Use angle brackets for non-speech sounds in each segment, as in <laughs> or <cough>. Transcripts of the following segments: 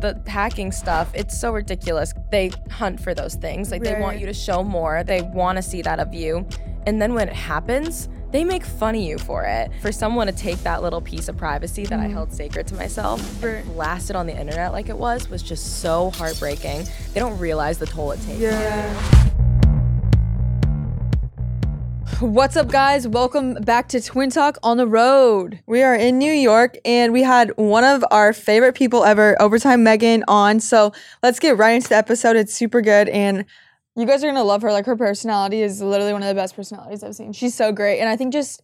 the hacking stuff, it's so ridiculous. They hunt for those things. Like they want you to show more. They want to see that of you. And then when it happens, they make fun of you for it. For someone to take that little piece of privacy that I mm-hmm. held sacred to myself, Right. blast it on the internet like it was, was just so heartbreaking. They don't realize the toll it takes. Yeah. What's up, guys? Welcome back to Twin Talk on the road. We are in New York and we had one of our favorite people ever, Overtime Megan, on. So let's get right into the episode. It's super good. And You guys are gonna love her. Like her personality is literally one of the best personalities I've seen. She's so great, and I think just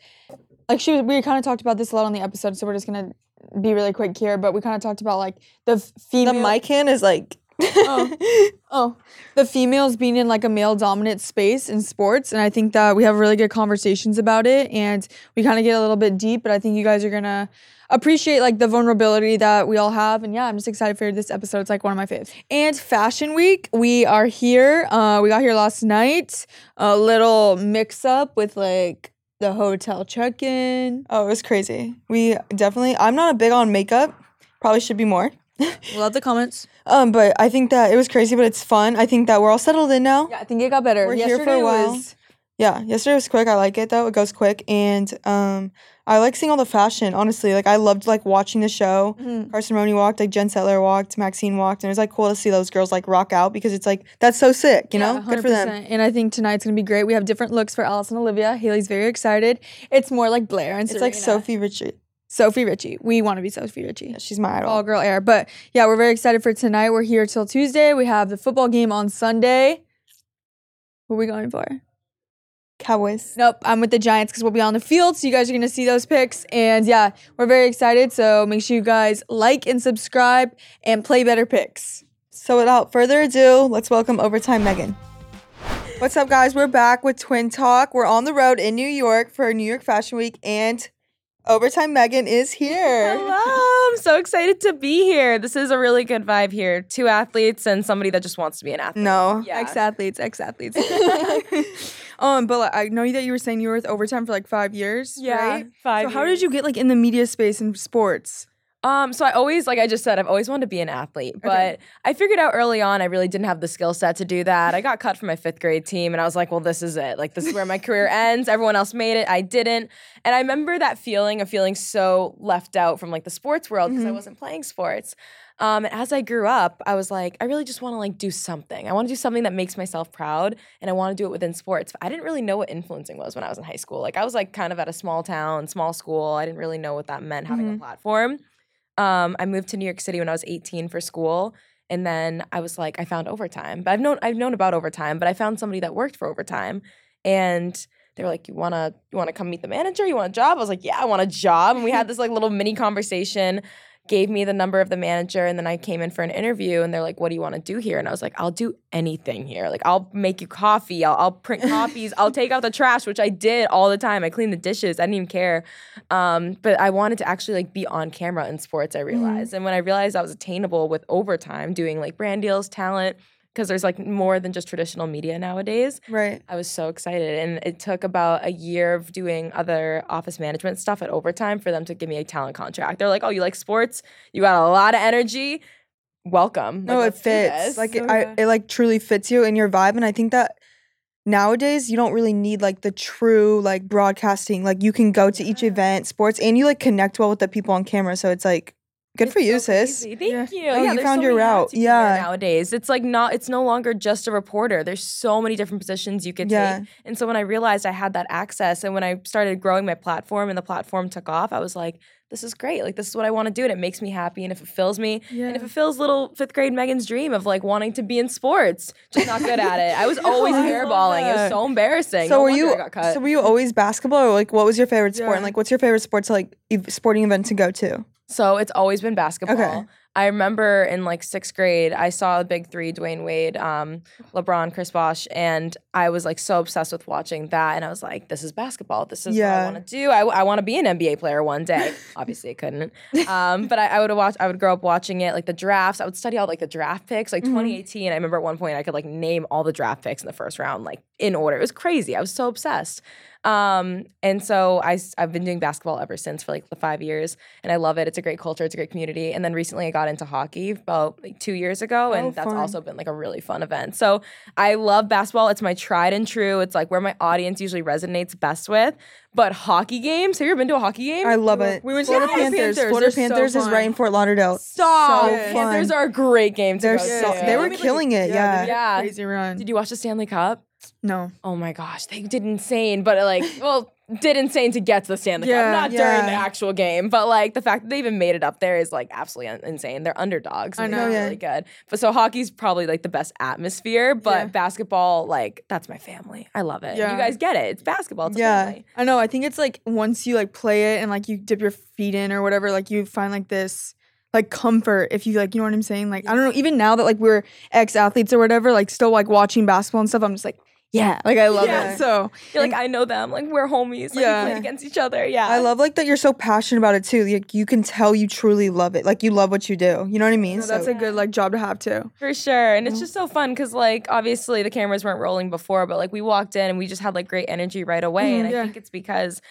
like she was, we kind of talked about this a lot on the episode, so we're just gonna be really quick here. But we kind of talked about like the f- the female. mic hand is like, <laughs> Oh, the females being in like a male dominant space in sports. And I think that we have really good conversations about it and we kind of get a little bit deep, but I think you guys are going to appreciate like the vulnerability that we all have. And yeah, I'm just excited for this episode. It's like one of my faves. And Fashion Week, we are here. Uh, we got here last night. A little mix up with like the hotel check in. oh, it was crazy. We definitely, I'm not a big on makeup. Probably should be more. <laughs> Love the comments. Um, but I think that it was crazy, but it's fun. I think that we're all settled in now. Yeah, I think it got better. We're here for a while. was- Yeah, yesterday was quick. I like it though. It goes quick, and um, I like seeing all the fashion. Honestly, like I loved like watching the show. Mhm. Carson Roney walked, like Jen Settler walked, Maxine walked, and it was like cool to see those girls like rock out because it's like that's so sick, you know? Yeah, Good for them. And I think tonight's gonna be great. We have different looks for Alice and Olivia. Haley's very excited. It's more like Blair and It's like Sophie Richie. Sophie Richie. We want to be Sophie Richie. Yeah, she's my idol. All girl air. But yeah, we're very excited for tonight. We're here till Tuesday. We have the football game on Sunday. Who are we going for? Cowboys. Nope, I'm with the Giants because we'll be on the field. So you guys are gonna see those picks. And yeah, we're very excited. So make sure you guys like and subscribe and play better picks. So without further ado, let's welcome Overtime Megan. What's up, guys? We're back with Twin Talk. We're on the road in New York for New York Fashion Week, and Overtime Megan is here. Hello, I'm so excited to be here. This is a really good vibe here. Two athletes and somebody that just wants to be an athlete. No. Yeah. Ex athletes, ex athletes. <laughs> <laughs> um, but like, I know that you were saying you were with overtime for like five years. Yeah, right? five So how did you get like in the media space in sports? Um, so I always, like I just said, I've always wanted to be an athlete, but Okay. I figured out early on I really didn't have the skill set to do that. I got cut from my fifth grade team, and I was like, well, this is it. Like, this is where my career <laughs> ends. Everyone else made it, I didn't. And I remember that feeling of feeling so left out from like the sports world because I Mhm. wasn't playing sports. Um, and as I grew up, I was like, I really just want to like do something. I want to do something that makes myself proud, and I want to do it within sports. I didn't really know what influencing was when I was in high school. Like, I was like kind of at a small town, small school. I didn't really know what that meant having a Mhm. platform. Um, I moved to New York City when I was 18 for school, and then I was like, I found overtime. But I've known I've known about overtime, but I found somebody that worked for overtime, and they were like, "You wanna you wanna come meet the manager? You want a job?" I was like, "Yeah, I want a job." And we had this like little mini conversation. Gave me the number of the manager, and then I came in for an interview, and they're like, "What do you want to do here?" And I was like, "I'll do anything here. Like, I'll make you coffee. I'll, I'll print <laughs> copies. I'll take out the trash, which I did all the time. I cleaned the dishes. I didn't even care." Um, but I wanted to actually like be on camera in sports, I realized. And when I realized I was attainable with overtime doing like brand deals, talent, because there's like more than just traditional media nowadays, Right. I was so excited. And it took about a year of doing other office management stuff at overtime for them to give me a talent contract. They're like, oh, you like sports? You got a lot of energy. Welcome. No, Like, it fits. Like it, So I, it like truly fits you and your vibe. And I think that nowadays you don't really need like the true like broadcasting. Like you can go to each Yeah. event, sports, and you like connect well with the people on camera. So it's like good for you, so sis. crazy. Thank Yeah. you. Oh, yeah, you found so your route. you can wear Yeah. Nowadays, it's like not. It's no longer just a reporter. There's so many different positions you could Yeah. take. And so when I realized I had that access, and when I started growing my platform, and the platform took off, I was like, "This is great. Like this is what I want to do, and it makes me happy, and it fulfills me, Yeah. and it fulfills little fifth grade Megan's dream of like wanting to be in sports, just not good at it. I was <laughs> always I hairballing. It was so embarrassing. So No were you? I got cut. So were you always basketball, or like what was your favorite sport? And like, what's your favorite sport to like ev- sporting event to go to? So it's always been basketball. Okay. I remember in like sixth grade, I saw the big three, Dwyane Wade, um, LeBron, Chris Bosh, and I was like so obsessed with watching that. And I was like, this is basketball. This is what I want to do. I, I want to be an NBA player one day. <laughs> Obviously, I couldn't. Um, but I, I would watch. I would grow up watching it, like the drafts. I would study all like the draft picks. Like Mhm. 2018, I remember at one point I could like name all the draft picks in the first round, like in order. It was crazy. I was so obsessed. Um, and so I've been doing basketball ever since for like the five years, and I love it. It's a great culture. It's a great community. And then recently I got into hockey about like two years ago, and Oh, that's fun. also been like a really fun event. So I love basketball. It's my tried and true. It's like where my audience usually resonates best with. But hockey games, have you ever been to a hockey game? I love it. We went to Florida Florida Panthers. Panthers. Florida They're so Panthers is fun. right in Fort Lauderdale. Stop. So Yeah. Panthers are a great game to They're go so- to. they were killing it, yeah. they Yeah. Crazy run. Did you watch the Stanley Cup? No. Oh my gosh, they did insane, but like, <laughs> well, did insane to get to the Stanley Yeah. Cup, not during the actual game, but like the fact that they even made it up there is like absolutely insane. They're underdogs. I and know. they're Yeah. really good. But so hockey's probably like the best atmosphere, but Yeah. basketball, like that's my family. I love it. Yeah. You guys get it. It's basketball. It's Yeah. family. I know. I think it's like once you like play it and like you dip your feet in or whatever, like you find like this like comfort if you like you know what I'm saying. Like I don't know. Even now that like we're ex athletes or whatever, like still like watching basketball and stuff, I'm just like yeah, like I love Yeah. it. So You're like, I know them. Like we're homies. Like Yeah. we played against each other. Yeah. I love like that you're so passionate about it too. Like you can tell you truly love it. Like you love what you do. You know what I mean? no, that's So- a good like job to have too. For sure. And it's just so fun because, like, obviously the cameras weren't rolling before, but like we walked in and we just had like great energy right away. Mhm, and I think it's because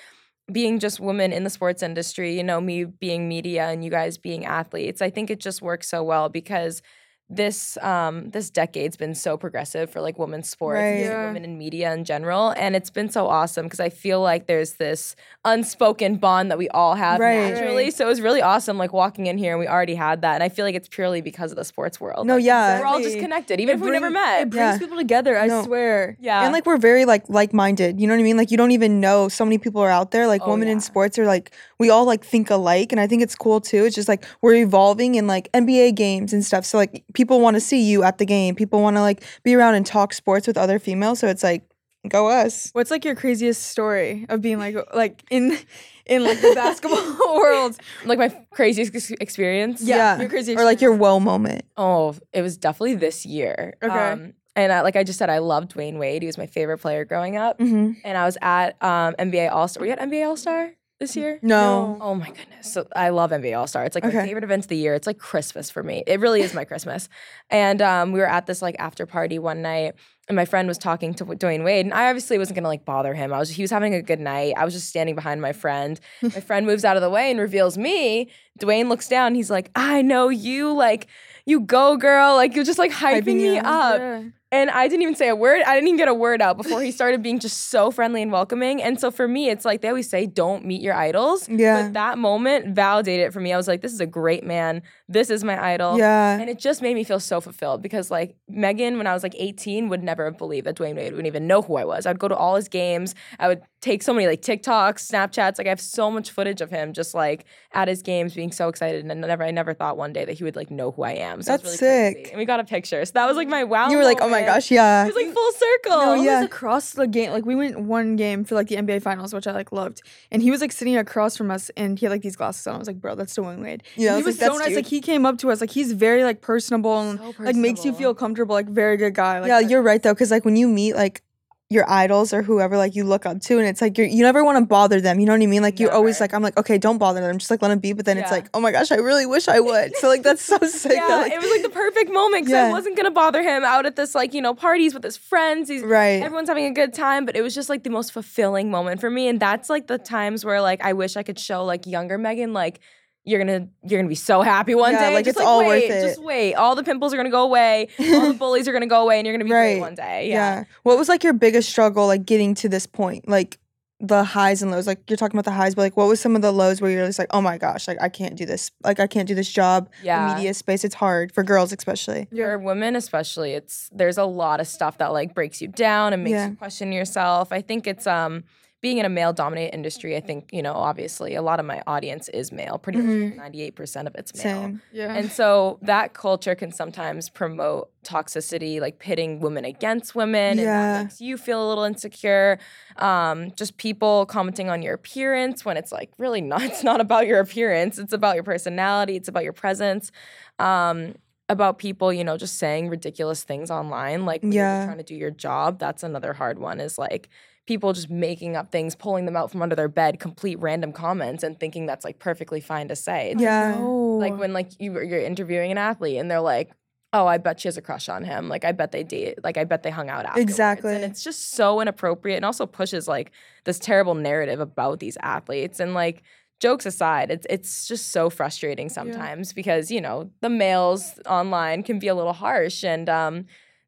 being just women in the sports industry, you know, me being media and you guys being athletes, I think it just works so well because this um this decade's been so progressive for like women's sports and Right. Yeah. women in media in general and it's been so awesome because i feel like there's this unspoken bond that we all have Right. naturally Right. so it was really awesome like walking in here and we already had that and i feel like it's purely because of the sports world No, Like, yeah. we're all just connected even if we never met It brings Yeah. people together. I No. swear. yeah And like we're very like like minded. You know what I mean? Like you don't even know so many people are out there. Like Oh, women yeah. in sports are like we all like think alike, and I think it's cool too. It's just like we're evolving in like NBA games and stuff. So like people want to see you at the game. People want to like be around and talk sports with other females. So it's like go us. What's like your craziest story of being like like in in like the basketball <laughs> world? like my craziest experience Yeah. your crazy Or like your woe moment. Oh, it was definitely this year. Okay. Um, and I, like I just said, I loved Dwayne Wade. He was my favorite player growing up. hmm And I was at um, NBA All Star. Were you at NBA All Star this year? No. Oh my goodness. So I love NBA All Star. It's like my favorite event of the year. It's like Christmas for me. It really is my Christmas. And um, we were at this like after party one night and my friend was talking to Dwyane Wade and I obviously wasn't gonna like bother him. I was he was having a good night. I was just standing behind my friend. my <laughs> friend moves out of the way and reveals me. Dwyane looks down. He's like, I know you. Like, you go, girl. Like, you're just like hyping, Hyping me you up. Yeah. And I didn't even say a word. I didn't even get a word out before he <laughs> started being just so friendly and welcoming. And so for me, it's like they always say, don't meet your idols. Yeah. But that moment validated it for me. I was like, this is a great man. This is my idol. Yeah. And it just made me feel so fulfilled because, like, Megan, when I was like 18, would never have believed that Dwyane Wade wouldn't even know who I was. I'd go to all his games. I would take so many like TikToks, Snapchats. Like, I have so much footage of him just like at his games being so excited. And I never, I never thought one day that he would like know who I am. So That's really crazy. sick. And we got a picture. So that was like my wow. you were like, oh my gosh, yeah. It was like full circle. No, He yeah. was across the game. Like we went one game for like the NBA finals, which I like loved. And he was like sitting across from us and he had like these glasses on. I was like, bro, that's Dwyane Wade. Yeah, And he was was like, so nice. dude." Like he came up to us. Like he's very like personable and So like makes you feel comfortable. Like very good guy. Like yeah, you're right though, because like when you meet like your idols or whoever like you look up to, and it's like you're, you never want to bother them. You know what I mean? Like you always Never. like I'm like okay, don't bother them, just like let them be. But then it's like oh my gosh, I really wish I would. So like that's so <laughs> sick. that, Yeah, like, it was like the perfect moment because I wasn't gonna bother him out at this like you know parties with his friends. He's right. everyone's having a good time, but it was just like the most fulfilling moment for me. And that's like the times where like I wish I could show like younger Megan like you're gonna you're gonna be so happy one Yeah, day. like, Just, it's all worth wait, it. Just wait. All the pimples are gonna go away. <laughs> all the bullies are gonna go away, and you're gonna be great one day. yeah. Yeah. What was like your biggest struggle like getting to this point? Like the highs and lows. Like you're talking about the highs, but like what was some of the lows where you're just like, oh my gosh, like I can't do this. Like I can't do this job. Yeah. The media space, it's hard for girls especially. For women especially, it's there's a lot of stuff that like breaks you down and makes Yeah. you question yourself. I think it's um being in a male dominated industry, I think, you know, obviously a lot of my audience is male. Pretty Mhm. much 98% of it's male. Same. yeah. And so that culture can sometimes promote toxicity, like pitting women against women, and Yeah. that makes you feel a little insecure. Um, just people commenting on your appearance when it's like really not. It's not about your appearance. It's about your personality. It's about your presence. Um, about people, you know, just saying ridiculous things online, like when you're Yeah. trying to do your job. That's another hard one. Is like people just making up things, pulling them out from under their bed, complete random comments, and thinking that's like perfectly fine to say. It's Yeah. No. like when like you you're interviewing an athlete and they're like oh, I bet she has a crush on him. Like I bet they date. Like I bet they hung out afterwards. Exactly. And it's just so inappropriate and also pushes like this terrible narrative about these athletes. And like jokes aside, it's it's just so frustrating sometimes because, you know, the males online can be a little harsh and um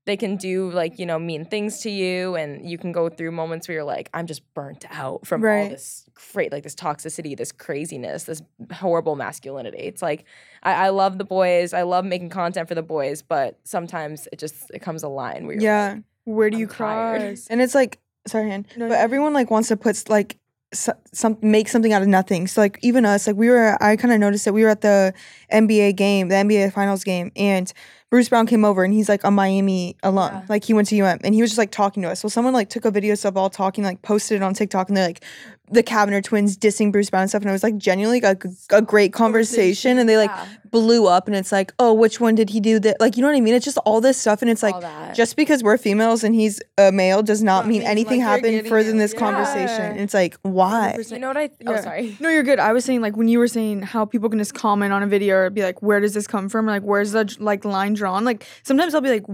they can do like, you know, mean things to you and you can go through moments where you're like, I'm just burnt out from all this great like this toxicity, this craziness, this horrible masculinity. It's like I, I love the boys. I love making content for the boys, but sometimes it just it comes a line where you're Yeah. like, Where do I'm you tired. cross? And it's like, sorry, Han, No, but you- everyone like wants to put like so, some make something out of nothing. So like even us, like we were, I kind of noticed that we were at the NBA game, the NBA Finals game, and Bruce Brown came over and he's like a Miami alum, Yeah. like he went to UM, and he was just like talking to us. So someone like took a video of all talking, like posted it on TikTok, and they're like the Cavinder twins dissing Bruce Brown and stuff, and it was like genuinely like a, a great conversation, and they like Yeah. blew up, and it's like, oh, which one did he do that? Like you know what I mean? It's just all this stuff, and it's like just because we're females and he's a male does not Not mean mean, anything like, happened further than it. this conversation. And it's like, why? 100%. you know what I oh Yeah. sorry. No, you're good. I was saying like when you were saying how people can just comment on a video or be like, "Where does this come from?" Or like, "Where's the like line drawn?" Like sometimes I'll be like?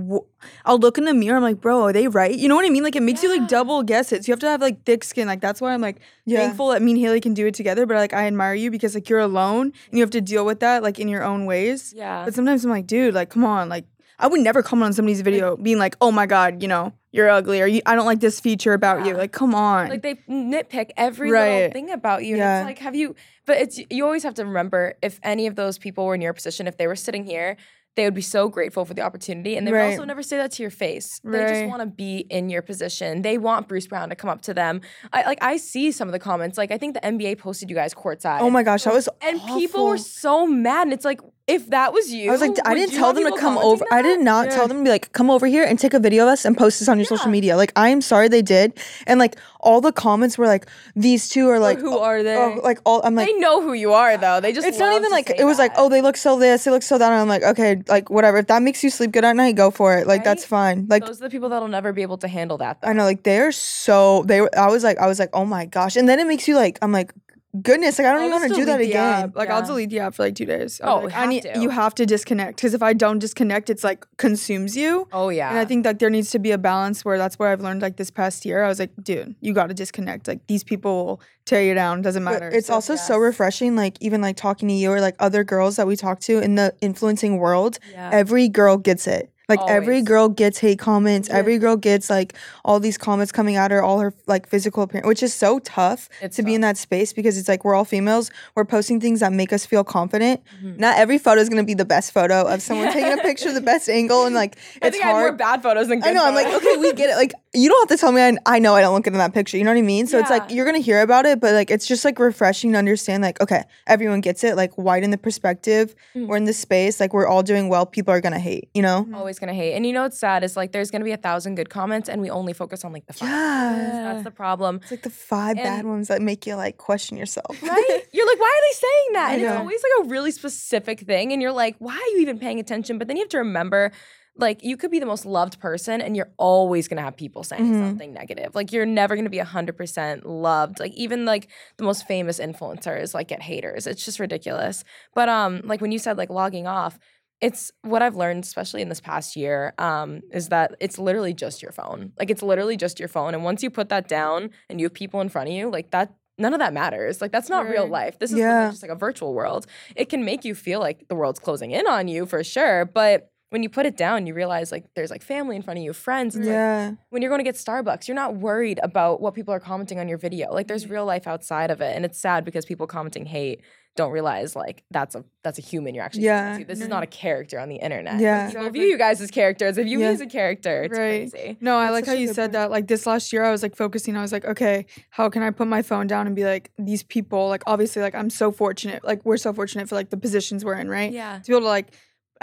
"I'll look in the mirror. I'm like, bro, are they right?" You know what I mean? Like it makes you like double guess it. So you have to have like thick skin. Like that's why I'm like Yeah. thankful that me and Haley can do it together. But like I admire you because like you're alone and you have to deal with that like in your own ways. Yeah. But sometimes I'm like, dude, like come on, like I would never comment on somebody's video being like, "Oh my god, you know, you're ugly," or you, "I don't like this feature about you." Like, come on. like they nitpick every little thing about you. Yeah. It's like, have you? But it's you always have to remember if any of those people were in your position, if they were sitting here, they would be so grateful for the opportunity, and they would also never say that to your face. They just want to be in your position. They want Bruce Brown to come up to them. I like I see some of the comments. Like I think the NBA posted you guys courtside. Oh my gosh, that was And people were so mad, and it's like if that was you, I was like, I didn't tell them to come commenting over. I did not Yeah. tell them to be like, come over here and take a video of us and post this on your social media. Like, I am sorry they did. And like, all the comments were like, these two are like, who oh, are they? oh, like all. I'm like, They know who you are, though. They just it's not even to like say it was like, oh, they look so this, they look so that. And I'm like, okay, like whatever. If that makes you sleep good at night, go for it. Like that's fine. Like those are the people that'll never be able to handle that. I know, like they're so they. were I was like, I was like, oh my gosh, and then it makes you like, I'm like, goodness, like I don't I'll even want to do that again. app. Like I'll delete the app for like two days. I'll Oh, like, I need to. you have to disconnect because if I don't disconnect, it's like consumes you. Oh yeah. And I think like there needs to be a balance where that's what I've learned like this past year. I was like, dude, you got to disconnect. Like these people will tear you down. Doesn't But matter. it's So- also so refreshing, like even like talking to you or like other girls that we talk to in the influencing world. yeah. Every girl gets it. Like every girl gets hate comments. Yeah. Every girl gets like all these comments coming at her, all her like physical appearance, which is so tough It's to be in that space because it's like we're all females. We're posting things that make us feel confident. Mhm. Not every photo is gonna be the best photo of someone taking a picture, the best angle, and like <laughs> I it's hard. I have more bad photos than good I know. I'm like, okay, we get it. Like, you don't have to tell me. I, I know I don't look good in that picture. You know what I mean? So it's like you're gonna hear about it, but like it's just like refreshing to understand. Like, okay, everyone gets it. Like, widen the perspective. Mm. We're in this space. Like, we're all doing well. People are gonna hate. You know? always gonna hate. And you know what's sad is like there's gonna be a thousand good comments and we only focus on like the five. Yeah. That's the problem. It's like the five bad ones that make you like question yourself. Right? <laughs> You're like, why are they saying that? And it's always like a really specific thing. And you're like, why are you even paying attention? But then you have to remember, like, you could be the most loved person and you're always gonna have people saying Mhm. something negative. Like you're never gonna be hundred percent loved. Like even like the most famous influencers like get haters. It's just ridiculous. But um, like when you said like logging off, it's what I've learned, especially in this past year, um, is that it's literally just your phone. Like it's literally just your phone. And once you put that down and you have people in front of you, like that none of that matters. Like that's not real life. This is Yeah. just like a virtual world. It can make you feel like the world's closing in on you for sure, but when you put it down, you realize like there's like family in front of you, friends. It's like Yeah. when you're going to get Starbucks, you're not worried about what people are commenting on your video. Like there's real life outside of it, and it's sad because people commenting hate don't realize like that's a that's a human you're actually Yeah. speaking to. This is not a character on the internet. Yeah. people view you guys as characters. If you Yeah. as a character, it's Right. crazy. No, I That's like how you said point. that. Like this last year, I was like focusing. I was like, okay, how can I put my phone down and be like, these people, like obviously, like I'm so fortunate. Like we're so fortunate for like the positions we're in, right? Yeah. To be able to like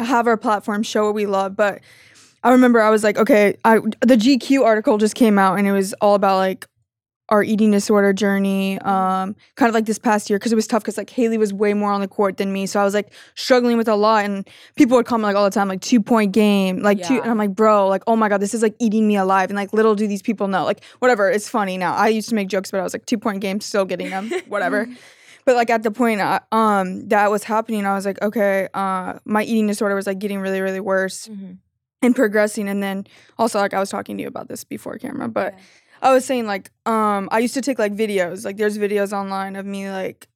have our platform, show what we love. But I remember I was like, okay, I the GQ article just came out and it was all about like our eating disorder journey um kind of like this past year because it was tough because like haley was way more on the court than me. So i was like struggling with a lot and people would comment like all the time like two point game like two and i'm like bro like oh my god this is like eating me alive and like little do these people know like whatever it's funny now. I used to make jokes but i was like two point game still getting them whatever <laughs> but like at the point uh, um that was happening, I was like, okay, uh, my eating disorder was like getting really, really worse Mhm. and progressing. And then also like I was talking to you about this before camera, but Yeah. I was saying like um I used to take like videos. Like there's videos online of me like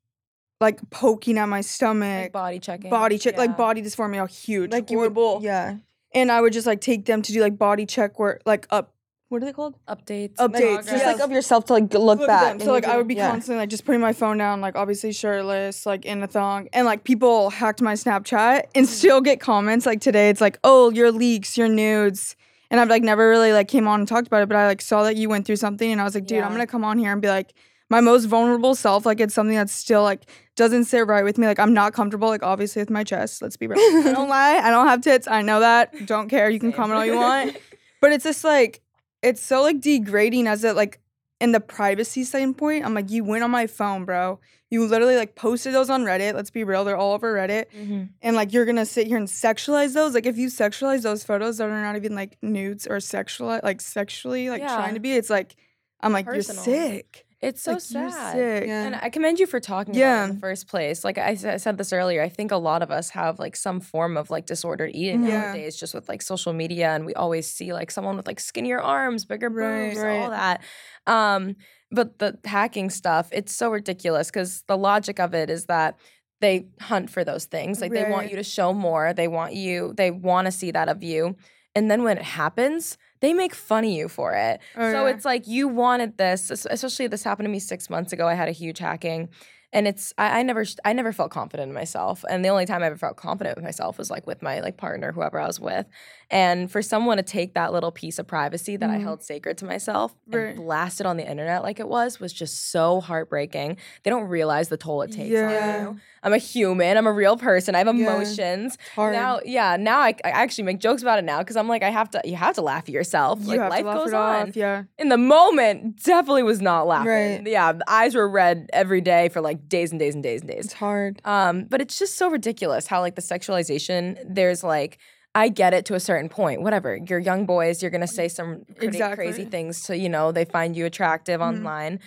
like poking at my stomach, Like body checking. body check, Yeah. like body dysphoria, huge, Like like you would- horrible. Yeah. And I would just like take them to do like body check work, like up. What are they called? updates. Updates, Like, progress. just like of yourself to like look, Look at back. them. and So like you're I would be yeah. constantly like just putting my phone down, like obviously shirtless, like in a thong, and like people hacked my Snapchat and mm. still get comments like today. It's like, oh, your leaks, your nudes, and I've like never really like came on and talked about it, but I like saw that you went through something, and I was like, dude, I'm gonna come on here and be like my most vulnerable self. Like it's something that's still like doesn't sit right with me. Like I'm not comfortable. Like obviously with my chest. Let's be real. I don't <laughs> lie. I don't have tits. I know that. Don't care. You can Same. comment all you want. <laughs> But it's just like it's so like degrading as it like in the privacy standpoint. I'm like, you went on my phone, bro. You literally like posted those on Reddit. Let's be real, they're all over Reddit. Mhm. And like you're gonna sit here and sexualize those. Like if you sexualize those photos that are not even like nudes or sexual like sexually like Yeah. trying to be, it's like I'm like, Personal. you're sick. It's so like, sad. sick. Yeah. And I commend you for talking about it Yeah. in the first place. Like I said this earlier, I think a lot of us have like some form of like disordered eating Mhm. Yeah. nowadays, just with like social media, and we always see like someone with like skinnier arms, bigger boobs, Right. all that. Um, but the hacking stuff, it's so ridiculous because the logic of it is that they hunt for those things. Like they want you to show more. They want you. They want to see that of you. And then when it happens, they make fun of you for it. Oh, so yeah. it's like you wanted this, especially this happened to me six months ago. I had a huge hacking, and it's I, I never I never felt confident in myself, and the only time I ever felt confident with myself was like with my like partner, whoever I was with, and for someone to take that little piece of privacy that I Mhm. held sacred to myself Right. and blast it on the internet like it was was just so heartbreaking. They don't realize the toll it takes Yeah. on you. I'm a human. I'm a real person. I have emotions. It's hard. Now, yeah, now I, I actually make jokes about it now because I'm like, I have to, you have to laugh at yourself. you like life goes on. off. Yeah. In the moment, definitely was not laughing. Right. Yeah, the eyes were red every day for like days and days and days and days. it's hard. Um, but it's just so ridiculous how like the sexualization. There's like. I get it to a certain point. Whatever. You're young boys. You're gonna say some pretty crazy things to you know. They find you attractive Mhm. online,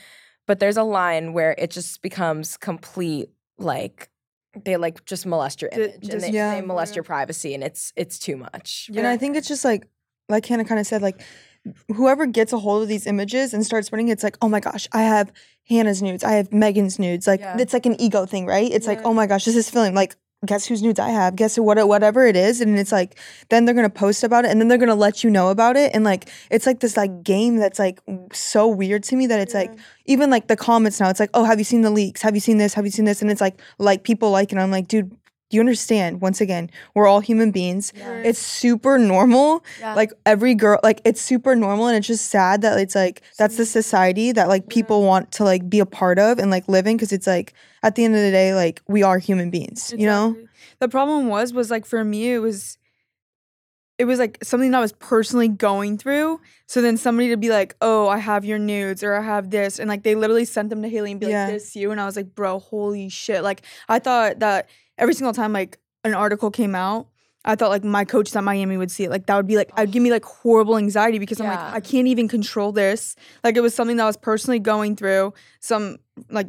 but there's a line where it just becomes complete like they like just molest your image and they, Yeah. they molest your privacy, and it's it's too much. And I think it's just like, like Hanna kind of said, like, whoever gets a hold of these images and starts spreading, it's like, oh my gosh, I have Hanna's nudes, I have Megan's nudes. Like, Yeah. it's like an ego thing, right? It's like, oh my gosh, this is feeling like, guess whose nudes I have? Guess who, what, whatever it is. And it's like, then they're gonna post about it, and then they're gonna let you know about it. And like, it's like this like game that's like so weird to me that it's like, even like the comments now, it's like, oh, have you seen the leaks? Have you seen this? Have you seen this? And it's like, like people like, it. I'm like, dude. Do you understand? Once again, we're all human beings Yeah. it's super normal Yeah. like every girl like it's super normal and it's just sad that it's like that's the society that like people want to like be a part of and like live in because it's like at the end of the day like we are human beings you know The problem was was like for me it was it was like something that I was personally going through. So then somebody to be like, "Oh, I have your nudes or I have this." And like they literally sent them to Haley and be Yeah. like, "This you." And I was like, "Bro, holy shit." Like I thought that every single time like an article came out, I thought like my coaches at Miami would see it. Like that would be like I'd give me like horrible anxiety because I'm like I can't even control this. Like it was something that I was personally going through. Some like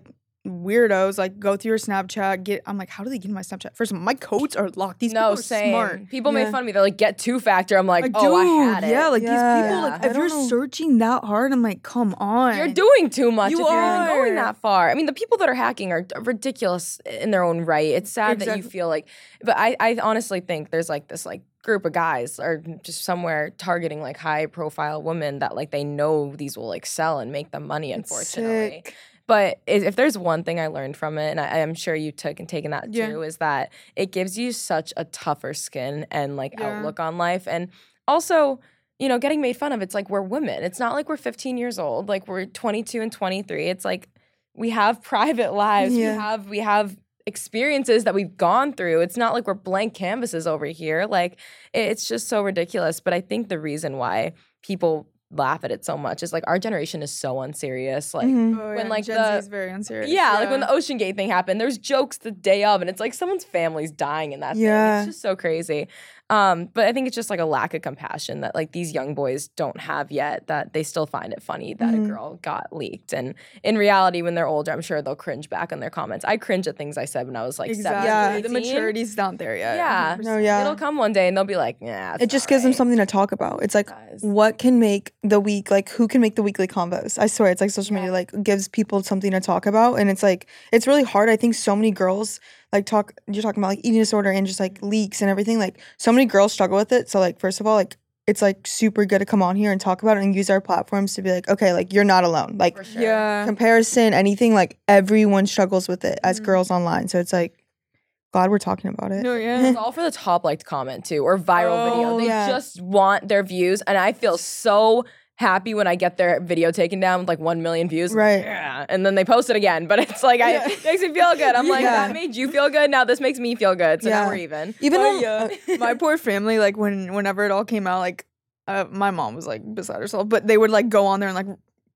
weirdos like go through your Snapchat. Get I'm like, how do they get in my Snapchat? First of all, my codes are locked. These no, people are same. smart. People Yeah. made fun of me. They're like, get two factor. I'm like, Like, oh, I dude, had it. yeah, like these people. Like if you're know. searching that hard, I'm like, come on. You're doing too much You if you're even going that far. I mean, the people that are hacking are ridiculous in their own right. It's sad that you feel like, but I, I honestly think there's like this like group of guys are just somewhere targeting like high profile women that like they know these will like sell and make them money. It's Unfortunately, sick. But if there's one thing I learned from it, and I, I'm sure you took and taken that Yeah. too, is that it gives you such a tougher skin and like Yeah. outlook on life, and also. You know, getting made fun of. It's like we're women. It's not like we're 15 years old. Like we're 22 and 23. It's like we have <laughs> private lives. Yeah. We have we have experiences that we've gone through. It's not like we're blank canvases over here. Like it's just so ridiculous. But I think the reason why people laugh at it so much is like our generation is so unserious. Like Mhm. Oh, when, yeah, like, Gen the- Z is very unserious. yeah, like when the OceanGate thing happened, there's jokes the day of, and it's like someone's family's dying in that thing. Yeah. It's just so crazy. Um, but I think it's just like a lack of compassion that like these young boys don't have yet. That they still find it funny that Mhm. a girl got leaked, and in reality, when they're older, I'm sure they'll cringe back on their comments. I cringe at things I said when I was like exactly. Yeah. The maturity's not there yet. Yeah. 100%. No, yeah. It'll come one day, and they'll be like, "Yeah." it just gives them something to talk about. It's like Guys. what can make the week like who can make the weekly combos? I swear it's like social media like gives people something to talk about and it's like it's really hard. I think so many girls like talk you're talking about like eating disorder and just like leaks and everything. Like so many girls struggle with it. So like first of all, like it's like super good to come on here and talk about it and use our platforms to be like, okay, like you're not alone. Like sure. Yeah. comparison, anything, like everyone struggles with it as Mhm. girls online. So it's like glad we're talking about it. No, yeah. It's all for the top liked comment too, or viral video. Oh, They yeah. just want their views, and I feel so happy when I get their video taken down with like one million views. Right. Yeah. And then they post it again, but it's like I, it makes me feel good. I'm like, that made you feel good. Now this makes me feel good. So Yeah. now we're even. Even yeah. my poor family, like when whenever it all came out, like uh, my mom was like beside herself, but they would like go on there and like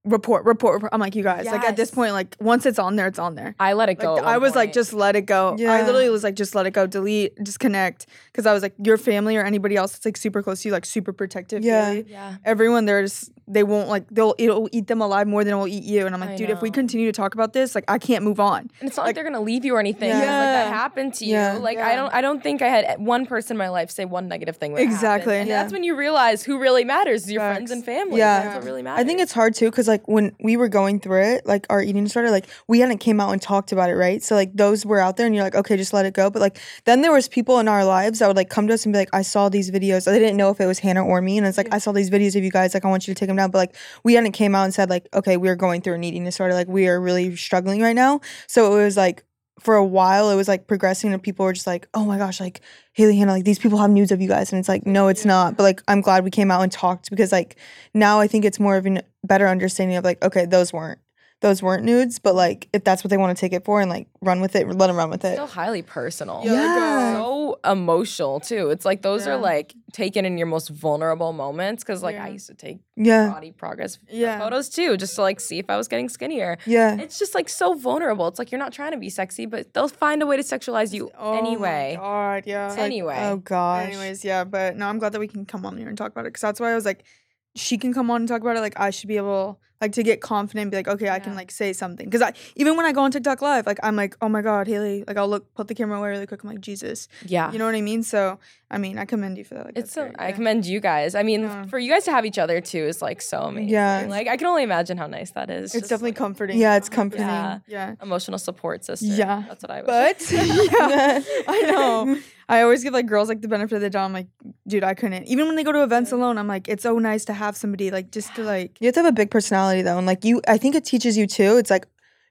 report, report, report. I'm like, you guys, like at this Yes. point, like once it's on there, it's on there. I let it Like go. at I one was like, point. just let it go. I Yeah. literally was like, just let it go, delete, disconnect, because I was like, your family or anybody else that's like super close to you, like super protective. Yeah. Haley. yeah. Everyone there's they won't like they'll it'll eat them alive more than it will eat you. And I'm like, I dude, if we know. continue to talk about this, like I can't move on. And it's not like, they're gonna leave you or anything. Yeah. Yeah. Like that Yeah. happened to you. Yeah. Like I Yeah. don't I don't think I had one person in my life say one negative thing. When it happened. Exactly. And Yeah. that's when you realize who really matters, is your friends Facts. and family. Yeah. That's what really matters. I think it's hard too because like when we were going through it, like our eating disorder, like we hadn't came out and talked about it, right? So like those were out there, and you're like, okay, just let it go. But like then there was people in our lives that would like come to us and be like, I saw these videos. They didn't know if it was Hanna or me, and it's like I saw these videos of you guys. Like I want you to take them down. But like we hadn't came out and said like, okay, we're going through an eating disorder. Like we are really struggling right now. So it was like for a while it was like progressing and people were just like oh my gosh like haley hanna like these people have news of you guys. And it's like no it's not. But like i'm glad we came out and talked because like now i think it's more of a better understanding of like okay those weren't those weren't nudes but like if that's what they want to take it for and like run with it let them run with it still highly personal. Yeah, uh, Yeah. So emotional too. It's like those Yeah. are like taken in your most vulnerable moments. Cause like I used to take yeah body progress uh, Yeah. photos too, just to like see if I was getting skinnier. yeah It's just like so vulnerable. It's like you're not trying to be sexy, but they'll find a way to sexualize you Oh my anyway. God, yeah. It's like- Anyway. oh gosh Anyways, yeah, but no, I'm glad that we can come on here and talk about it because that's why I was like, she can come on and talk about it. Like, I should be able, like, to get confident and be like, okay, I can like say something. Because I even when I go on TikTok live, like, I'm like, oh my god, Haley, like, I'll look, put the camera away really quick. I'm like, Jesus, Yeah. you know what I mean? So, I mean, I commend you for that. Like, It's so great, I yeah. commend you guys. I mean, Yeah. for you guys to have each other too is like so amazing. Yeah. Like I can only imagine how nice that is. It's just, definitely like, comforting. Yeah, it's comforting. Yeah. Yeah. emotional support system. Yeah. That's what I was. But <laughs> yeah, <laughs> I know. I always give like girls like the benefit of the doubt. I'm like, dude, I couldn't. Even when they go to events alone, I'm like, it's so nice to have somebody like just to like. you have to have a big personality though and like you i think it teaches you too it's like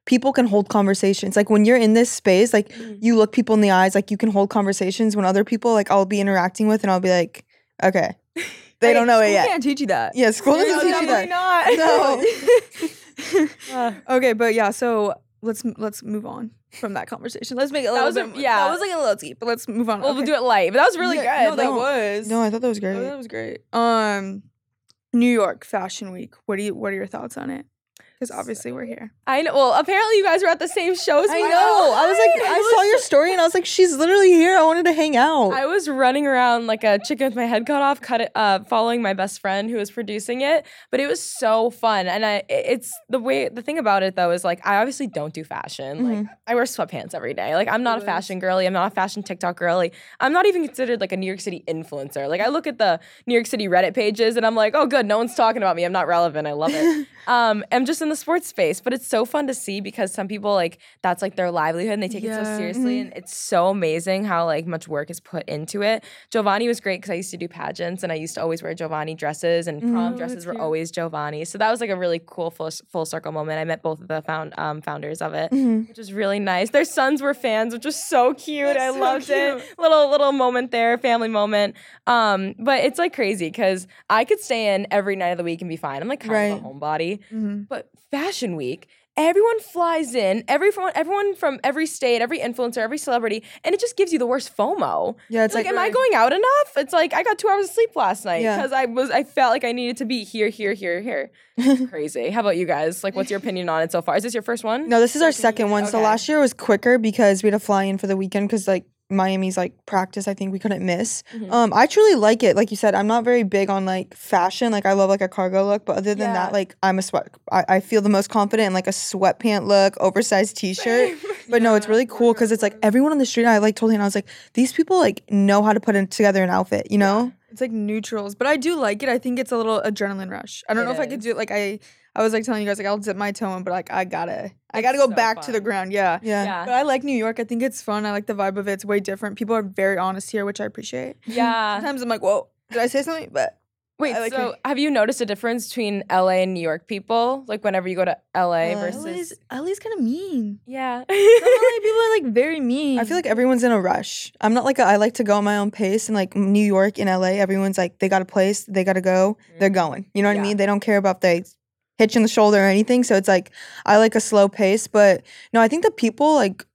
people can hold conversations like when you're in this space like Mm. you look people in the eyes like you can hold conversations when other people like i'll be interacting with and i'll be like okay <laughs> they Like, don't know it yet Can't teach you that. yeah school doesn't teach you that definitely no not. <laughs> <laughs> okay, but yeah, so let's let's move on from that conversation. Let's make it a That little was a- yeah. That was like a little deep, but let's move on. Well, okay. we'll do it light, but that was really Yeah, good. No, that Like, was. no i thought that was Oh, great that was great. Um, New York Fashion Week. What do you? What are your thoughts on it? Because obviously we're here. I know. Well, apparently you guys were at the same shows. i we know i was like It i was saw your story and i was like she's literally here i wanted to hang out I was running around like a chicken with my head cut off, cut it, uh, following my best friend who was producing it. But it was so fun, and I, it's the way. The thing about it though is like I obviously don't do fashion. Like I wear sweatpants every day. Like I'm not a fashion girly. I'm not a fashion TikTok girly. I'm not even considered like a New York City influencer. Like I look at the New York City Reddit pages and I'm like, oh good, no one's talking about me. I'm not relevant. I love it. <laughs> um, I'm just in the sports space, but it's so fun to see because some people like that's like their livelihood and they take it so Yeah. seriously, and it's so amazing how like much work is put into it. Jovani was great because I used to do pageants and I used to always wear Jovani dresses and prom Oh, dresses were cute. always Jovani. So that was like a really cool full, full circle moment. I met both of the found um, founders of it, Mhm. which was really nice. Their sons were fans, which was so cute. That's I so loved it. Little little moment there, family moment. Um, but it's like crazy because I could stay in every night of the week and be fine. I'm like kind of a homebody. Mm-hmm. But Fashion Week, everyone flies in, everyone, everyone from every state, every influencer, every celebrity, and it just gives you the worst FOMO. yeah It's like, like am I going out enough? It's like I got two hours of sleep last night Yeah. because I was I felt like I needed to be here, here, here, here. <laughs> Crazy. How about you guys? Like, what's your <laughs> opinion on it so far? Is this your first one? No, this is our Second one. So last year was quicker because we had to fly in for the weekend because like Miami's like practice. I think we couldn't miss. Mhm. Um, I truly like it. Like you said, I'm not very big on like fashion. Like I love like a cargo look, but other than Yeah. that, like I'm a sweat. I, I feel the most confident in like a sweatpant look, oversized T-shirt. <laughs> <laughs> But no, it's really cool because it's like everyone on the street. I like told him I was like, these people like know how to put in, together an outfit. You know? It's like neutrals, but I do like it. I think it's a little adrenaline rush. I don't It know if I could do it. Like I, I was like telling you guys, like I'll dip my toe in, but like I gotta, I gotta go so back to the ground. Yeah. Yeah. Yeah. But I like New York. I think it's fun. I like the vibe of it. It's way different. People are very honest here, which I appreciate. Yeah. <laughs> Sometimes I'm like, whoa, did I say something? But Wait, like so it. have you noticed a difference between LA and New York people? Like whenever you go to LA LA versus LA's, LA's kind of mean. Yeah. <laughs> Some LA people are like very mean. I feel like everyone's in a rush. I'm not like a, I like to go at my own pace. And like New York and LA, everyone's like they got a place, they got to go, they're mm. going. You know what Yeah. I mean? They don't care about if they hitch in the shoulder or anything. So it's like I like a slow pace. But no, I think the people like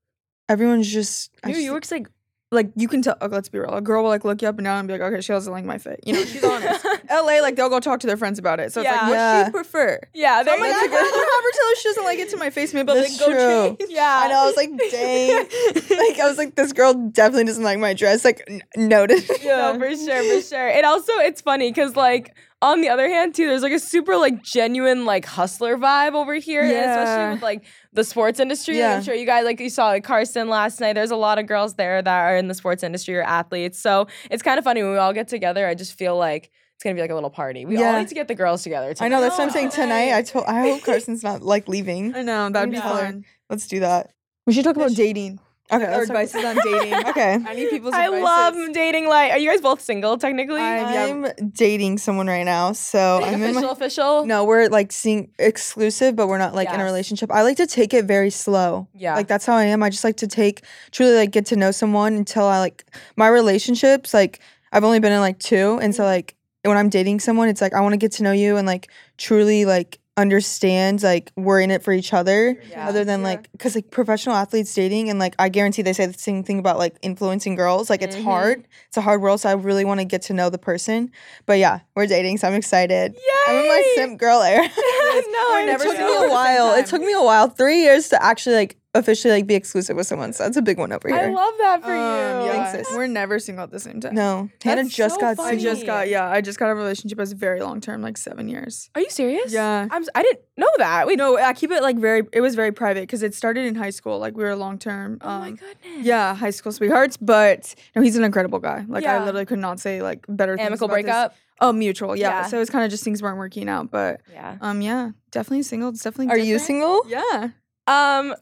everyone's just New just- York's like, like you can tell. oh, let's be real. A girl will like look you up and down and be like, okay, she doesn't like my fit. You know, she's honest. LA, like they'll go talk to their friends about it. So it's Yeah. like, what Yeah. you prefer. yeah, So there I'm like, you I'd go. rather have her tell her she doesn't like it to my face. Maybe I'll like, go true. change. <laughs> Yeah. I know. I was like, dang. <laughs> like I was like, this girl definitely doesn't like my dress. Like n- noted. <laughs> No, for sure, for sure. And also, it's funny because, like, on the other hand, too, there's like a super like genuine like hustler vibe over here, Yeah. especially with like the sports industry. Yeah. I'm sure you guys like you saw like Carson last night. There's a lot of girls there that are in the sports industry or athletes. So it's kind of funny when we all get together. I just feel like it's gonna be like a little party. We all need to get the girls together. I know. That's what I'm saying tonight. I told. I hope Carson's not like <laughs> leaving. I know that'd be Yeah. fun. Let's do that. We should talk about dating. Okay. Our let's talk- advices on dating. <laughs> Okay. I need people's I advices. love dating. Like, are you guys both single technically? I- yeah. I'm dating someone right now, so Like, I'm in official, my. official. No, we're like seeing exclusive, but we're not like in a relationship. I like to take it very slow. Yeah. Like that's how I am. I just like to take truly like get to know someone until I like my relationships. Like I've only been in like two, and so Mm-hmm. like when I'm dating someone, it's like I want to get to know you and like truly like understand like we're in it for each other. Yeah. Other than Yeah. like, cause like professional athletes dating, and like I guarantee they say the same thing about like influencing girls. Like it's Mhm. hard. It's a hard world, so I really want to get to know the person. But yeah, we're dating, so I'm excited. Yeah. I'm in my simp girl era. <laughs> no, I <laughs> never took me a at the same while. It took me a while, three years to actually like officially like be exclusive with someone. So that's a big one over here. I love that for Um, you. yeah, Thanks, we're never single at the same time. no, Hanna That's just so got funny. I just got yeah. I just got a relationship that's very long term, like seven years. Are you serious? Yeah. I'm. s- I didn't know that. Wait. No, I keep it like very. It was very private because it started in high school. Like we were long term. Oh my um, goodness. Yeah, high school sweethearts, but no, he's an incredible guy. Like Yeah. I literally could not say like better things Amicable about this. breakup. Oh, mutual. Yeah. Yeah. So it's kind of just things weren't working out, but Yeah. um, yeah, definitely single. It's definitely. Are you single? Yeah. Um,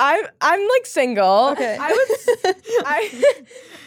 I'm. I'm like single. Okay. I would. s- <laughs> I.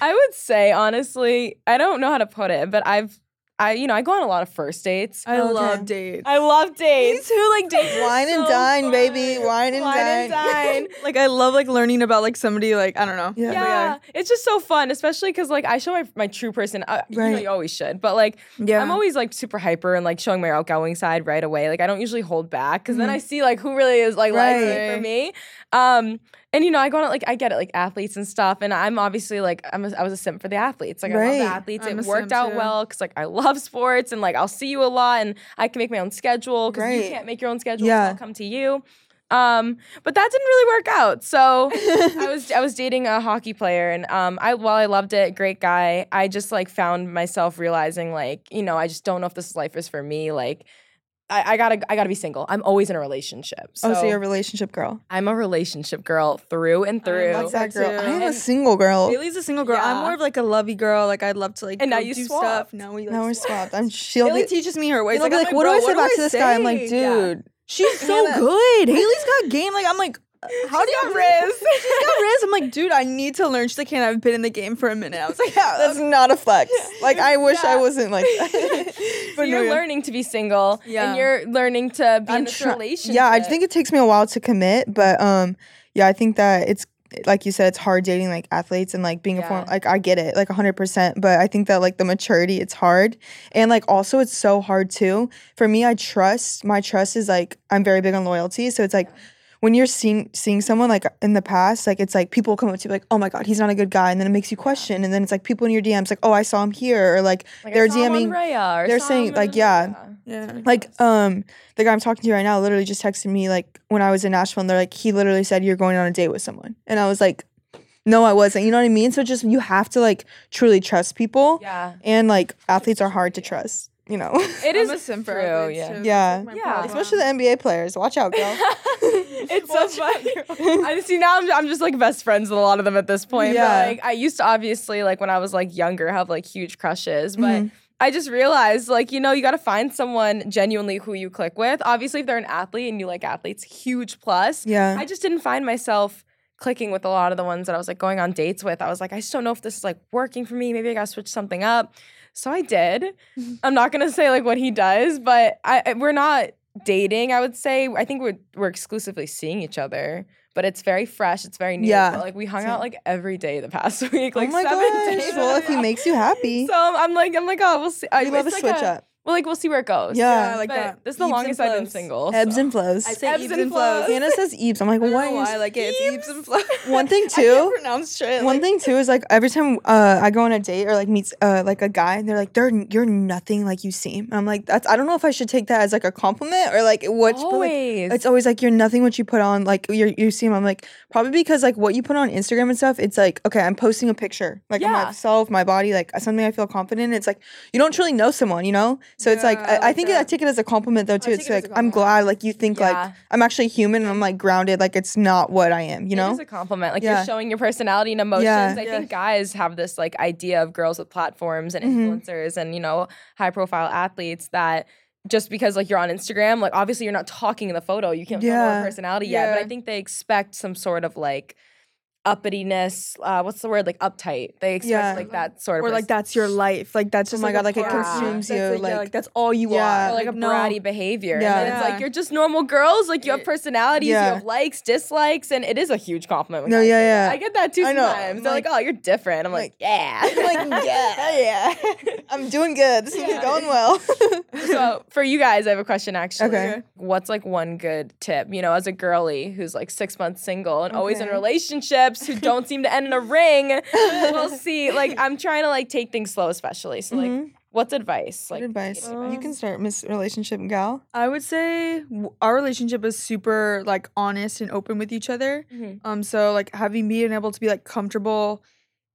I would say honestly, I don't know how to put it, but I've. I you know I go on a lot of first dates. I Okay. love dates. I love dates. Who like dates? Wine and so dine, fun. baby. Wine and Wine and dine. dine. <laughs> <laughs> like I love like learning about like somebody like I don't know. Yeah. But Yeah, it's just so fun, especially because like I show my my true person. Uh, You know, Right. you always should, but like Yeah. I'm always like super hyper and like showing my outgoing side right away. Like I don't usually hold back because then Mhm. I see like who really is like likes it Right. for me. Um, and you know I go on like I get it like athletes and stuff, and I'm obviously like I'm a, I was a simp for the athletes. Like I love the athletes. I'm it worked out too. well because like I love sports and like I'll see you a lot and I can make my own schedule because you can't make your own schedule. Yeah. So I'll come to you. Um, but that didn't really work out. So I was <laughs> I was dating a hockey player and um I while I loved it, great guy, I just like found myself realizing like, you know, I just don't know if this life is for me. Like I, I gotta I gotta be single. I'm always in a relationship. Oh, so, oh, so you're a relationship girl. I'm a relationship girl through and through. love What's that that girl? I too. am a single girl. Bailey's a single girl. I'm more of like a lovey girl. Like I'd love to like And now you do swapped. stuff. Now we like, Now we're swapped. I'm she'll Bailey be, teaches me her ways. She'll be like, I'm what do I say back to this guy? I'm like, say?" Yeah. dude. <laughs> she's so good. Haley's got game. Like I'm like, how do you Riz. <laughs> She's got Riz. I'm like, dude, I need to learn. She's like, Hanna, I've been in the game for a minute. I was like, yeah, That's not a flex. Like I wish I wasn't like <laughs> so But no, you're yeah. learning to be single Yeah. and you're learning to be in I'm this try- relationship. Yeah, I think it takes me a while to commit, but um, yeah, I think that it's like you said, it's hard dating like athletes and like being a form. Like I get it, like hundred percent, but I think that like the maturity, it's hard, and like also it's so hard too. For me, I trust. My trust is like I'm very big on loyalty, so it's like. When you're seeing seeing someone like in the past, like it's like people come up to you like, oh my god, he's not a good guy, and then it makes you question, and then it's like people in your DMs like, oh, I saw him here, or like Like, they're saw him on DMing Raya or they're saying, him like, yeah. yeah. like um the guy I'm talking to right now literally just texted me like when I was in Nashville and they're like he literally said you're going on a date with someone and I was like no, I wasn't. You know what I mean? So just you have to like truly trust people. Yeah. And like athletes are hard to trust. You know. It is I'm a sim for true, yeah. Yeah. Yeah. Especially the NBA players. Watch out, girl. <laughs> it's so funny. I <laughs> see now I'm, I'm just like best friends with a lot of them at this point. Yeah. But like I used to obviously like when I was like younger have like huge crushes, but Mhm. I just realized like you know you got to find someone genuinely who you click with. Obviously if they're an athlete and you like athletes, huge plus. yeah. I just didn't find myself clicking with a lot of the ones that I was like going on dates with. I was like I just don't know if this is like working for me. Maybe I got to switch something up. So I did. Mm-hmm. I'm not gonna say like what he does, but I I- we're not dating. I would say I think we're we're exclusively seeing each other, but it's very fresh. It's very new. Yeah. But, like we hung out like every day the past <laughs> week, oh like oh my seven gosh. days. Well, if he makes you happy, so I'm like I'm like oh we'll see. I we love a like switch a- up. Well, like we'll see where it goes. Yeah. Yeah, I like but that. This is the Ebbs and longest I've been flows. single. Ebbs so. and flows. I say Ebbs ebbs and and flows. flows. Hanna says eebs. I'm like, I don't why? know why I like it. It's ebbs and flows. <laughs> One thing I can't too. pronounce shit. One like- thing too is like every time uh, I go on a date or like meets uh, like a guy, they're like, "They're you're nothing like you seem." And I'm like, "That's I don't know if I should take that as like a compliment or like what's but, like, Always. it's always like you're nothing what you put on like you you seem. I'm like probably because like what you put on Instagram and stuff. It's like okay, I'm posting a picture like of myself, my body, like something I feel confident. in. It's like you don't truly know someone, you know. So it's like I, I I like think I take it as a compliment though too. take It's it as like a I'm glad like you think Yeah. like I'm actually human and I'm like grounded. Like it's not what I am, you know. it's a compliment. Like Yeah. you're showing your personality and emotions. Yeah. I Yeah. think guys have this like idea of girls with platforms and Mhm. influencers and you know high profile athletes that just because like you're on Instagram, like obviously you're not talking in the photo, you can't yeah. Yeah. more personality yet. But I think they expect some sort of like uppityness. Uh, what's the word? Like uptight. They expect Yeah. like that sort of or like that's your life. Like that's Oh my like God, a like, it consumes That's, you, like, yeah, like- like that's all you Yeah. are. or like, a no. bratty behavior. Yeah. And then it's like you're just normal girls. Like you have personalities, Yeah. you have likes, dislikes, and it is a huge compliment. when No, guys yeah, yeah. I get that too I know. sometimes. I'm They're like, like- "Oh, you're different." I'm like, like- "Yeah." <laughs> I'm like, <laughs> yeah, yeah. <laughs> I'm doing good. This is going well. so for you guys, I have a question actually. Okay. What's like one good tip, you know, as a girly who's like six months single and always in Okay. Relationships who don't seem to end in a ring? <laughs> we'll see. Like I'm trying to like take things slow, especially. So like, Mhm. what's advice? Good Like advice. dating you can start, Miss Relationship Gal. I would say our relationship is super like honest and open with each other. Mhm. Um, so like having me and able to be like comfortable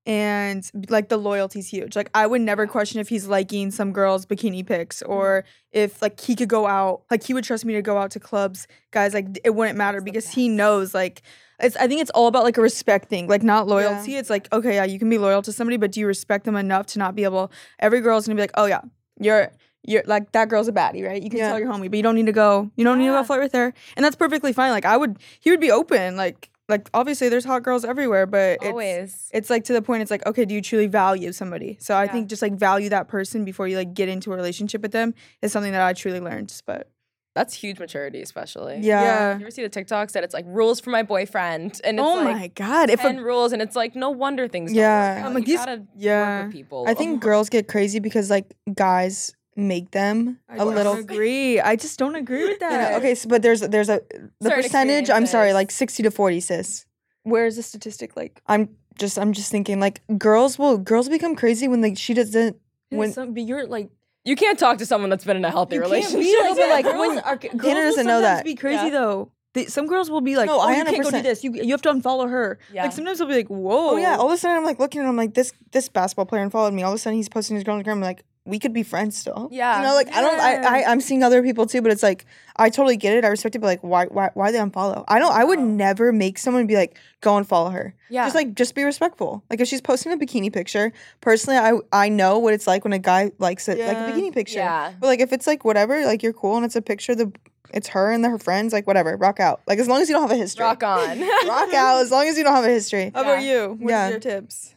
and like the loyalty's huge. Like I would never question if he's liking some girls' bikini pics or if like he could go out, like he would trust me to go out to clubs. Guys, like it wouldn't matter That's because he knows like it's I think it's all about like a respect thing, like not loyalty. It's like, okay, yeah, you can be loyal to somebody, but do you respect them enough to not be able every girl's gonna be like, Oh yeah, you're you're like that girl's a baddie, right? You can Yeah. tell your homie, but you don't need to go. You don't need to go flirt with her, and that's perfectly fine. Like I would, he would be open. Like like obviously there's hot girls everywhere, but it's always. it's like to the point. It's like okay, do you truly value somebody? So I think just like value that person before you like get into a relationship with them is something that I truly learned. But That's huge maturity, especially. Yeah. yeah. You ever see the TikToks that it's like rules for my boyfriend, and it's oh like my god, if ten a, rules, and it's like no wonder things. Yeah. don't work. I'm like, you these- gotta yeah. work with people. I think oh girls get crazy because like guys make them I a don't little. agree. I just don't agree with You that. know, okay, so, but there's there's a the Certain percentage. I'm sorry, like sixty to forty, sis. Where's the statistic? Like I'm just I'm just thinking like girls will girls become crazy when like she doesn't when some, but you're like you can't talk to someone that's been in a healthy You can't relationship. be like like, girls when- are, girls Hanna will doesn't know sometimes that. Be crazy Yeah. though. They, some girls will be like, No, "Oh, I you can't go do this. You you have to unfollow her." Yeah. Like sometimes they'll be like, "Whoa." oh yeah, all of a sudden I'm like looking and I'm like this this basketball player unfollowed me. All of a sudden he's posting his girl on Instagram. I'm like we could be friends still. Yeah. you know like I don't I, I I'm seeing other people too, but it's like I totally get it. I respect it, but like why why why they unfollow? I don't. I would Wow. never make someone be like go and follow her. yeah. Just like just be respectful. Like if she's posting a bikini picture, personally, I I know what it's like when a guy likes it like a bikini picture. yeah. But like if it's like whatever, like you're cool and it's a picture, the it's her and her friends, like whatever, rock out. Like as long as you don't have a history, Rock on. <laughs> rock out. As long as you don't have a history. How about you? What's Yeah. your tips?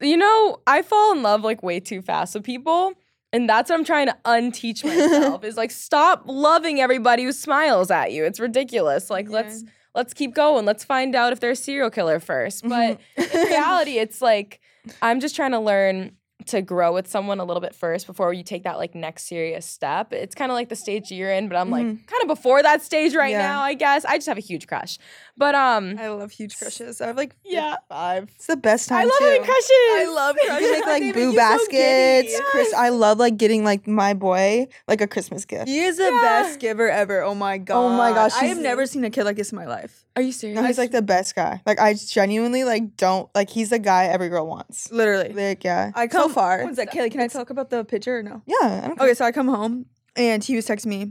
you know, I fall in love like way too fast with people. And that's what I'm trying to unteach myself <laughs> is like stop loving everybody who smiles at you. It's ridiculous. Like let's let's keep going. Let's find out if they're a serial killer first. But <laughs> in reality, it's like I'm just trying to learn to grow with someone a little bit first before you take that like next serious step. It's kind of like the stage you're in, but I'm like Mhm. kind of before that stage right Yeah. now, I guess. I just have a huge crush. But um I love huge crushes. I have like Yeah. five. It's the best time I love too. having crushes. I love You crushes. make <laughs> They like make boo you so baskets. Chris, I love like getting like my boy like a Christmas gift. He is the Yeah. best giver ever. Oh my god. Oh my gosh, I have never seen a kid like this in my life. Are you serious? No, he's like the best guy. Like I genuinely like don't like he's the guy every girl wants. Literally. Like yeah. I come so far. One sec, Kaylee, can I talk about the picture or no? Yeah. Okay, so I come home and he was texting me,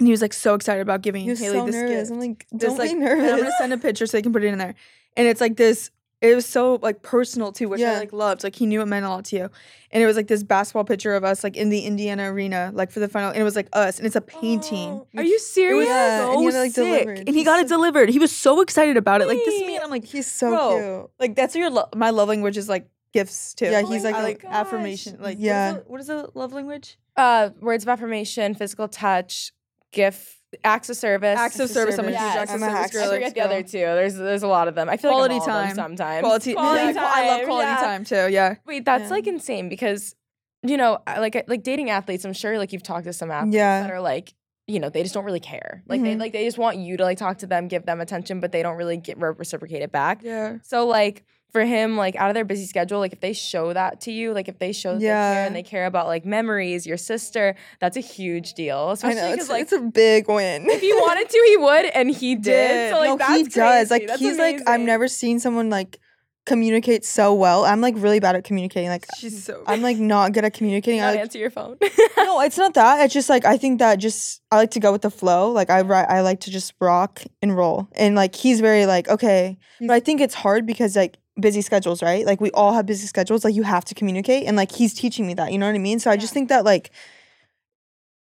and he was like so excited about giving Haley so this nervous. gift. I'm like, This, don't like, be and nervous. I'm gonna send a picture so they can put it in there. And it's like this. It was so like personal too, which I like loved. Like he knew it meant a lot to you. And it was like this basketball picture of us like in the Indiana arena, like for the final. And it was like us, and it's a painting. Oh, Are you It serious? was Yeah, so and he had like, sick, delivered. and he He's got it delivered. He was so excited about it. Like this is me, and I'm like, he's so Bro, cute. like that's your lo- my love language is like gifts too. Yeah, he's like a- like gosh. affirmation. Like Yeah. yeah, what is, the, what is the love language? Uh, words of affirmation, physical touch, gift, acts of service. Acts of Acts service. I'm a service. Yes. acts of I'm service acts of girl. I forget the other two. There's there's a lot of them. I feel Quality like I'm all of them time. sometimes. Quality, Quality yeah, time. I love quality yeah. time too. Yeah. Wait, that's Yeah. like insane because, you know, like like dating athletes. I'm sure like you've talked to some athletes Yeah. that are like, you know, they just don't really care. Like they Mhm. like they just want you to like talk to them, give them attention, but they don't really get re- reciprocate it back. Yeah. So like for him, like out of their busy schedule, like if they show that to you, like if they show that they care Yeah. and they care about like memories, your sister, that's a huge deal. I Especially know it's, like it's a big win. if he wanted to, he would, and he did. Did. So like no, that's he does. crazy. Like That's he's like I've never seen someone like communicate so well. I'm like really bad at communicating. Like She's so. I'm like not good at communicating. I like, answer your phone. <laughs> no, it's not that. It's just like I think that just I like to go with the flow. Like I ri- I like to just rock and roll. And like he's very like okay, but I think it's hard because like busy schedules, right? Like we all have busy schedules. Like you have to communicate, and like he's teaching me that. You know what I mean? So I just think that like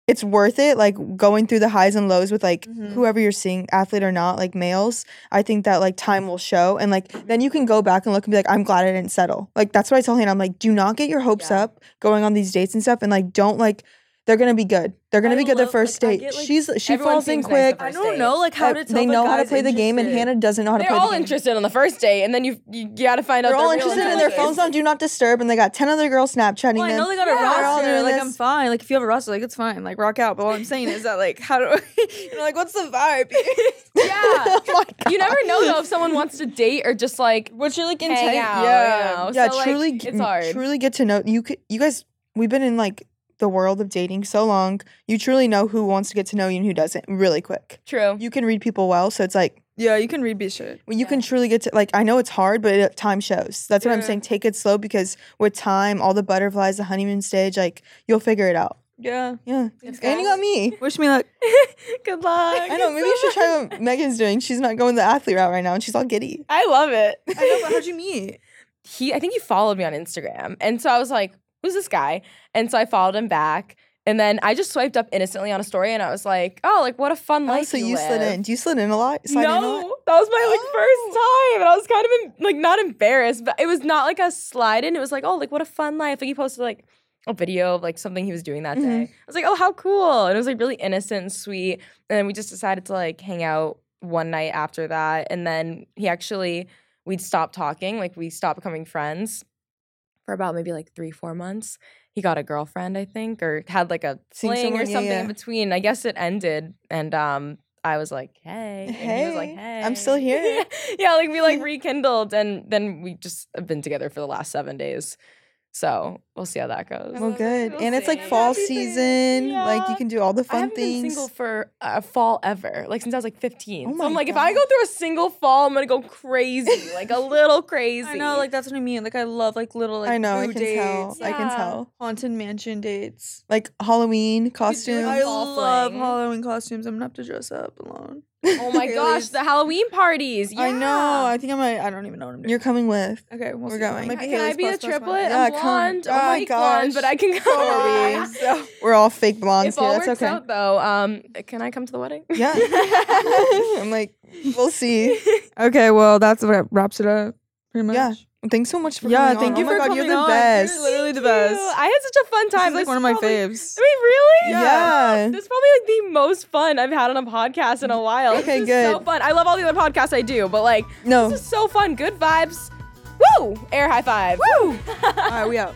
it's worth it. Like going through the highs and lows with like Mhm. whoever you're seeing, athlete or not, like males. I think that like time will show, and like then you can go back and look and be like, I'm glad I didn't settle. Like that's what I tell him. I'm like, do not get your hopes Yeah. up going on these dates and stuff, and like don't like. They're gonna be good. They're gonna I be good the love- first like, I date. get, like, She's she everyone falls in seems nice the quick. I first don't know like how to tell they if a know how to guy's play the game, and. Hanna doesn't know how to play it. They're play all the game. interested on the first date, and then you you, got to find out. They're all their real interested in their intentions. phones on do not disturb, and they got ten other girls Snapchatting Well, I know they got a Yeah. They're roster. Like this. I'm fine. Like if you have a roster, like it's fine. Like rock out. But what I'm saying is that like how do <laughs> you know like what's the vibe? <laughs> Yeah. <laughs> oh. You never know though if someone wants to date or just like What's your like hang intent? yeah. yeah, truly, it's hard. truly get to know you. Could, you guys, we've been in like the world of dating so long. You truly know who wants to get to know you and who doesn't really quick. True. You can read people well, so it's like Yeah, you can read B shit. well, you can truly get to like. I know it's hard, but it, time shows. That's what I'm saying. Take it slow because with time, all the butterflies, the honeymoon stage, like you'll figure it out. Yeah. Yeah, It's and you got me. Wish me luck. <laughs> Good luck. <laughs> I know. Maybe you should try what Megan's doing. She's not going the athlete route right now, and she's all giddy. I love it. I know, but how'd you meet? <laughs> he I think he followed me on Instagram. And so I was like, who's this guy? And so I followed him back. And then I just swiped up innocently on a story and I was like, oh, like what a fun Oh, life. so you live. slid in. Do you slid in a lot? Slide no, in a lot? that was my like Oh. first time, and I was kind of em- like not embarrassed, but it was not like a slide in. It was like, oh, like what a fun life. Like he posted like a video of like something he was doing that day. Mm-hmm. I was like, oh, how cool! And it was like really innocent and sweet. And then we just decided to like hang out one night after that, and then he actually we'd stopped talking, like we stopped becoming friends for about maybe like three, four months. He got a girlfriend, I think, or had like a fling or yeah, something yeah. in between. I guess it ended, and um, I was like, "Hey," and he was like, Hey, "Hey, I'm still <laughs> here. yeah, like we like <laughs> rekindled, and then we just have been together for the last seven days. So we'll see how that goes. Well, good. We'll and it's like fall Happy for you. season. Like you can do all the I fun haven't things. been single for a fall ever, like since I was like 15. Oh so I'm my like, if I go through a single fall, I'm gonna go crazy, like a little crazy. <laughs> I know, like that's what I mean. Like I love like little like I know. I can dates, tell. I can tell. Uh, haunted mansion dates. Like Halloween like costumes. I love fling. Halloween costumes. I'm gonna have to dress up alone. <laughs> oh my <laughs> gosh, the Halloween parties. I know. I think I might. I don't even know what I'm doing. You're coming with. okay, we'll we're see. going. Might Can I be a plus plus triplet? Yeah, I'm come. Oh uh, I'm my fake blonde, but. I can So are go. we. So <laughs> we're all fake blondes if here. all That's works okay. out though, um, can I come to the wedding? Yeah. <laughs> I'm like, we'll see. <laughs> Okay, well that's what wraps it up. Pretty much. Yeah. Thanks so much for Yeah, coming thank on. you oh my for God, coming you're the on. best. You're literally the Thank you. best. I had such a fun This time. is like This one of my probably- faves. I mean, really? Yeah. This is probably like the most fun I've had on a podcast in a while. Okay, this is So good. fun. I love all the other podcasts I do, but like No. this is so fun. Good vibes. Woo! Air high five. Woo! All right, we out.